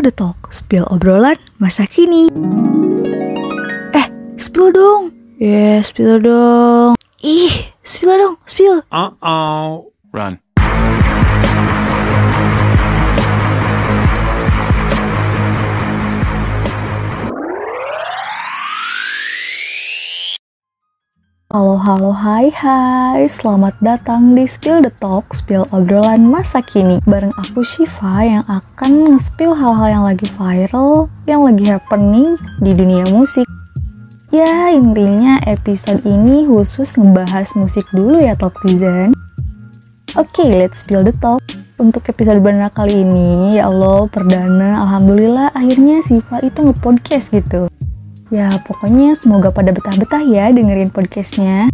Spill the Talk, spill obrolan masa kini. Eh, spill dong. Ya, yeah, spill dong. Ih, spill dong, spill. Uh-oh. Run. Halo, halo, hai, hai. Selamat datang di Spill the Talk, spill obrolan masa kini. Bareng aku Shiva yang akan nge-spill hal-hal yang lagi viral, yang lagi happening di dunia musik. Ya, intinya episode ini khusus ngebahas musik dulu ya Talkizen. Oke, okay, let's spill the talk. Untuk episode perdana kali ini, ya Allah, perdana, Alhamdulillah akhirnya Shiva itu nge-podcast gitu. Ya, pokoknya semoga pada betah-betah ya dengerin podcastnya.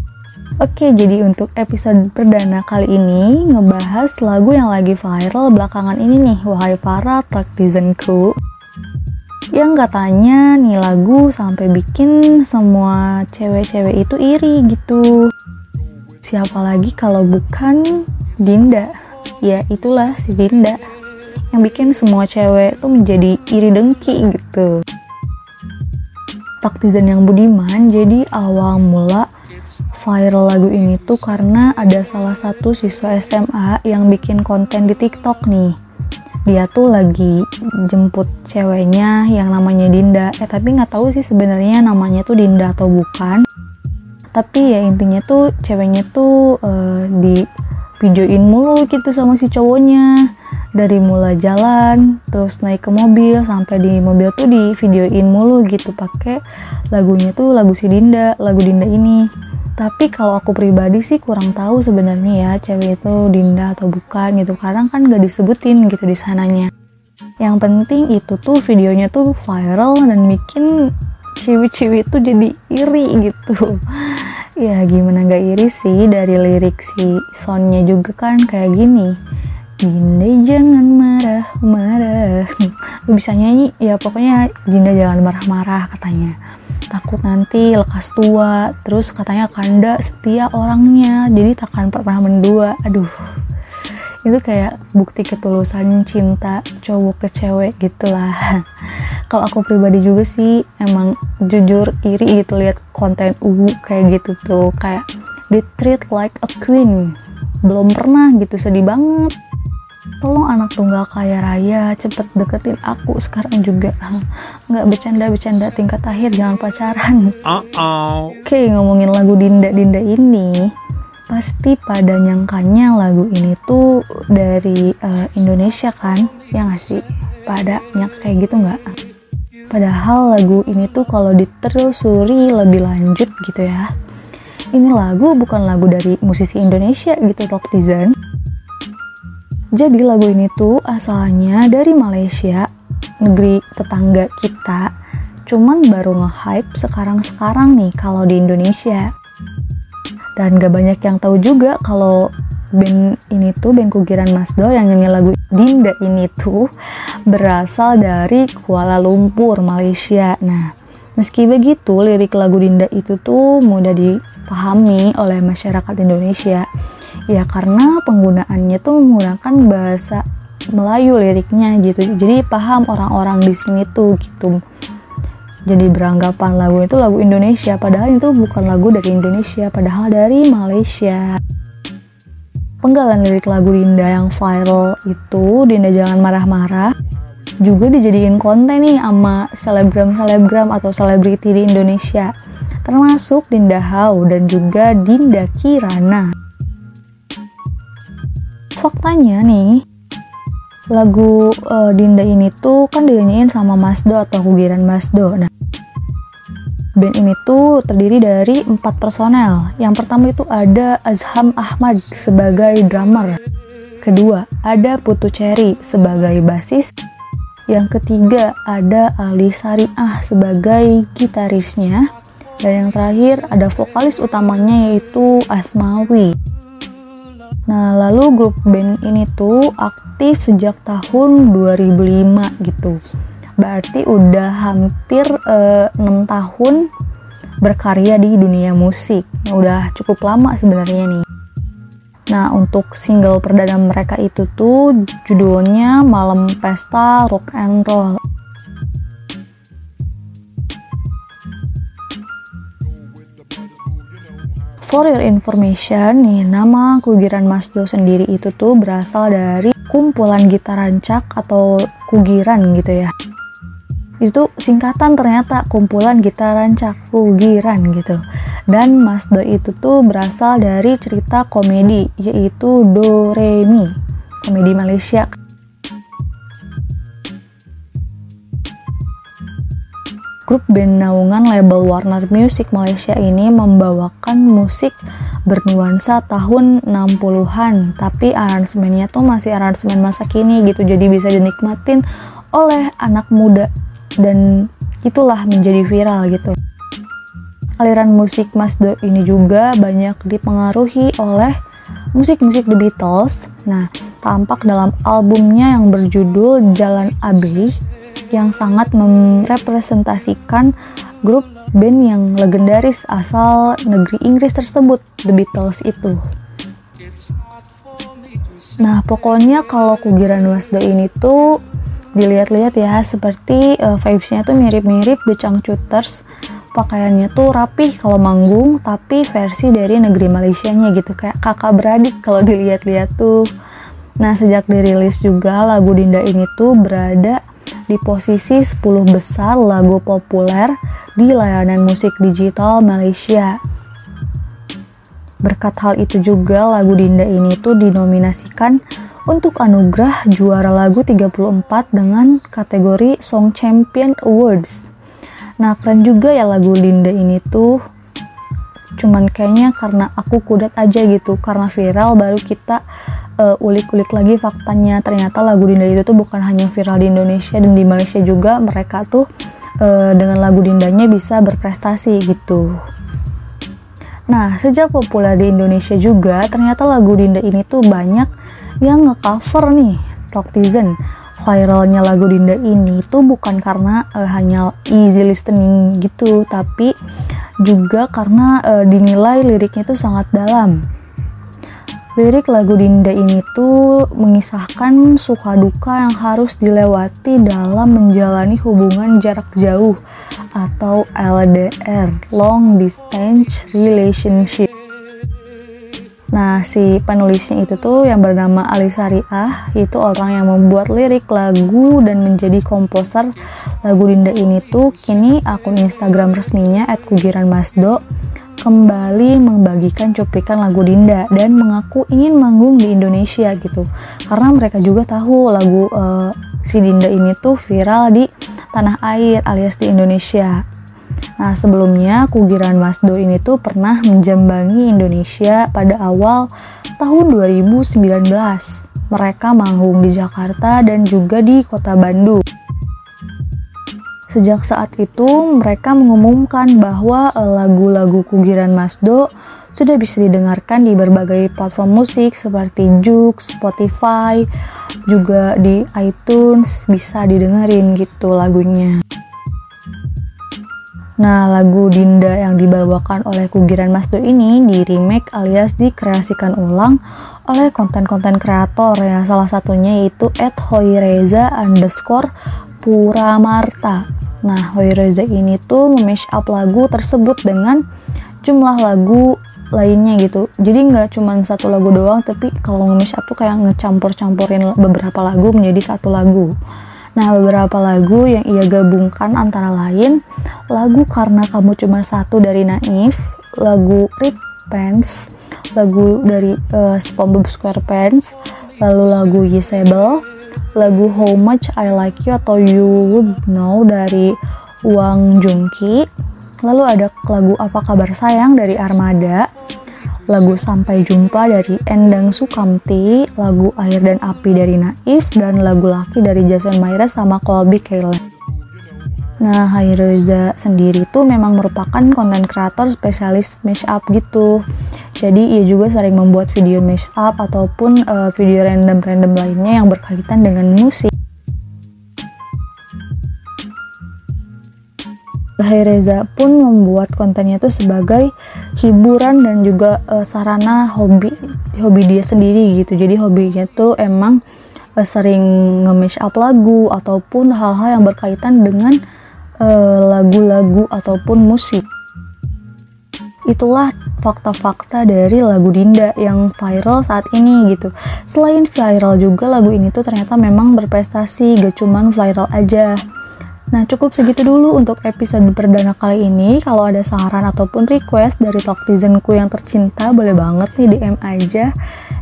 Oke, jadi untuk episode perdana kali ini ngebahas lagu yang lagi viral belakangan ini nih, wahai para taktizenku. Yang katanya nih lagu sampai bikin semua cewek-cewek itu iri gitu. Siapa lagi kalau bukan Dinda? Ya itulah si Dinda yang bikin semua cewek tuh menjadi iri dengki gitu taktizen yang budiman jadi awal mula viral lagu ini tuh karena ada salah satu siswa SMA yang bikin konten di TikTok nih. Dia tuh lagi jemput ceweknya yang namanya Dinda. Eh tapi nggak tahu sih sebenarnya namanya tuh Dinda atau bukan. Tapi ya intinya tuh ceweknya tuh uh, di videoin mulu gitu sama si cowoknya dari mulai jalan terus naik ke mobil sampai di mobil tuh di videoin mulu gitu pakai lagunya tuh lagu si Dinda lagu Dinda ini. Tapi kalau aku pribadi sih kurang tahu sebenarnya ya cewek itu Dinda atau bukan gitu. Karena kan gak disebutin gitu di sananya. Yang penting itu tuh videonya tuh viral dan bikin ciwi-ciwi itu jadi iri gitu. Ya gimana gak iri sih dari lirik si soundnya juga kan kayak gini Jinda jangan marah-marah. Lu bisa nyanyi? Ya pokoknya Jinda jangan marah-marah katanya. Takut nanti lekas tua. Terus katanya Kanda setia orangnya Jadi takkan pernah mendua. Aduh. Itu kayak bukti ketulusan cinta cowok ke cewek gitulah. Kalau aku pribadi juga sih emang jujur iri gitu lihat konten uwu kayak gitu tuh. Kayak di treat like a queen. Belum pernah gitu sedih banget tolong anak tunggal kaya raya cepet deketin aku sekarang juga. Nggak bercanda-bercanda tingkat akhir jangan pacaran. Uh -oh. oke ngomongin lagu Dinda Dinda ini pasti pada nyangkanya lagu ini tuh dari uh, Indonesia kan? Ya nggak sih? Pada nyangka kayak gitu nggak? Padahal lagu ini tuh kalau ditelusuri lebih lanjut gitu ya. Ini lagu bukan lagu dari musisi Indonesia gitu Toktizen jadi lagu ini tuh asalnya dari Malaysia, negeri tetangga kita. Cuman baru nge-hype sekarang-sekarang nih kalau di Indonesia. Dan gak banyak yang tahu juga kalau band ini tuh band Kugiran Masdo yang nyanyi lagu Dinda ini tuh berasal dari Kuala Lumpur, Malaysia. Nah, meski begitu lirik lagu Dinda itu tuh mudah dipahami oleh masyarakat Indonesia ya karena penggunaannya tuh menggunakan bahasa Melayu liriknya gitu. Jadi paham orang-orang di sini tuh gitu. Jadi beranggapan lagu itu lagu Indonesia padahal itu bukan lagu dari Indonesia padahal dari Malaysia. Penggalan lirik lagu Dinda yang viral itu Dinda jangan marah-marah juga dijadiin konten nih sama selebgram-selebgram atau selebriti di Indonesia termasuk Dinda Hau dan juga Dinda Kirana faktanya nih lagu uh, Dinda ini tuh kan dinyanyiin sama Masdo atau Kugiran Masdo. Nah, band ini tuh terdiri dari empat personel. Yang pertama itu ada Azham Ahmad sebagai drummer. Kedua, ada Putu Cherry sebagai basis. Yang ketiga, ada Ali Sariah sebagai gitarisnya. Dan yang terakhir, ada vokalis utamanya yaitu Asmawi. Nah, lalu grup band ini tuh aktif sejak tahun 2005 gitu. Berarti udah hampir uh, eh, 6 tahun berkarya di dunia musik. Udah cukup lama sebenarnya nih. Nah, untuk single perdana mereka itu tuh judulnya Malam Pesta Rock and Roll. For your information, nih nama Kugiran Masdo sendiri itu tuh berasal dari kumpulan gitar rancak atau kugiran gitu ya. Itu singkatan ternyata kumpulan gitar rancak kugiran gitu. Dan Masdo itu tuh berasal dari cerita komedi yaitu Do Re Mi, komedi Malaysia grup band naungan label Warner Music Malaysia ini membawakan musik bernuansa tahun 60-an tapi aransemennya tuh masih aransemen masa kini gitu. Jadi bisa dinikmatin oleh anak muda. Dan itulah menjadi viral gitu. Aliran musik Mas Do ini juga banyak dipengaruhi oleh musik-musik The Beatles. Nah tampak dalam albumnya yang berjudul Jalan Abbey yang sangat merepresentasikan grup band yang legendaris asal negeri Inggris tersebut, The Beatles itu. Nah, pokoknya kalau Kugiran Wasdo ini tuh dilihat-lihat ya seperti uh, vibes-nya tuh mirip-mirip The Changcuters. Pakaiannya tuh rapih kalau manggung, tapi versi dari negeri Malaysia-nya gitu kayak kakak beradik kalau dilihat-lihat tuh. Nah, sejak dirilis juga lagu Dinda ini tuh berada di posisi 10 besar lagu populer di layanan musik digital Malaysia. Berkat hal itu juga lagu Dinda ini tuh dinominasikan untuk anugerah juara lagu 34 dengan kategori Song Champion Awards. Nah keren juga ya lagu Dinda ini tuh cuman kayaknya karena aku kudat aja gitu karena viral baru kita uh, ulik-ulik lagi faktanya ternyata lagu Dinda itu tuh bukan hanya viral di Indonesia dan di Malaysia juga mereka tuh uh, dengan lagu Dindanya bisa berprestasi gitu. Nah, sejak populer di Indonesia juga, ternyata lagu Dinda ini tuh banyak yang ngecover nih Talktizen. Viralnya lagu Dinda ini tuh bukan karena uh, hanya easy listening gitu, tapi juga karena uh, dinilai liriknya tuh sangat dalam. Lirik lagu Dinda ini tuh mengisahkan suka duka yang harus dilewati dalam menjalani hubungan jarak jauh atau LDR, long distance relationship. Nah, si penulisnya itu tuh yang bernama Ali Sariah, itu orang yang membuat lirik lagu dan menjadi komposer lagu Dinda ini tuh kini akun Instagram resminya @kugiranmasdo kembali membagikan cuplikan lagu Dinda dan mengaku ingin manggung di Indonesia gitu. Karena mereka juga tahu lagu uh, si Dinda ini tuh viral di tanah air alias di Indonesia. Nah sebelumnya Kugiran Masdo ini tuh pernah menjambangi Indonesia pada awal tahun 2019 mereka manggung di Jakarta dan juga di kota Bandung Sejak saat itu, mereka mengumumkan bahwa eh, lagu-lagu Kugiran Masdo sudah bisa didengarkan di berbagai platform musik seperti Joox, Spotify, juga di iTunes bisa didengerin gitu lagunya. Nah, lagu Dinda yang dibawakan oleh Kugiran Masdo ini di remake alias dikreasikan ulang oleh konten-konten kreator ya salah satunya yaitu @hoireza underscore Puramarta Nah, Hoireza ini tuh nge up lagu tersebut dengan jumlah lagu lainnya gitu. Jadi nggak cuma satu lagu doang, tapi kalau nge up tuh kayak ngecampur-campurin beberapa lagu menjadi satu lagu. Nah, beberapa lagu yang ia gabungkan antara lain lagu Karena Kamu Cuma Satu dari Naif, lagu Rip Pants, lagu dari uh, SpongeBob SquarePants, lalu lagu Yesable, lagu How Much I Like You atau You Would Know dari Wang Jungki. Lalu ada lagu Apa Kabar Sayang dari Armada. Lagu Sampai Jumpa dari Endang Sukamti. Lagu Air dan Api dari Naif. Dan lagu Laki dari Jason Mraz sama Colby Caleb Nah, Haireza sendiri tuh memang merupakan konten kreator spesialis mashup gitu. Jadi ia juga sering membuat video mashup ataupun uh, video random-random lainnya yang berkaitan dengan musik. Bahai Reza pun membuat kontennya itu sebagai hiburan dan juga uh, sarana hobi hobi dia sendiri gitu. Jadi hobinya tuh emang uh, sering nge up lagu ataupun hal-hal yang berkaitan dengan lagu-lagu uh, ataupun musik. Itulah fakta-fakta dari lagu Dinda yang viral saat ini gitu. Selain viral juga lagu ini tuh ternyata memang berprestasi, gak cuman viral aja. Nah, cukup segitu dulu untuk episode perdana kali ini. Kalau ada saran ataupun request dari talktizenku yang tercinta, boleh banget nih DM aja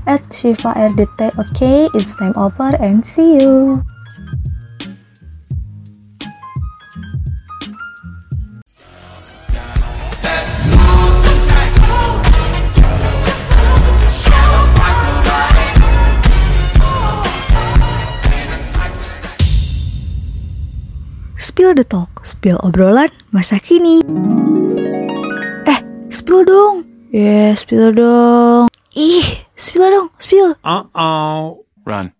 at Shiva RDT. Oke, okay, it's time over and see you. The talk, spill obrolan masa kini. Eh, spill dong. Ya, yeah, spill dong. Ih, spill dong, spill. Uh-oh. Run.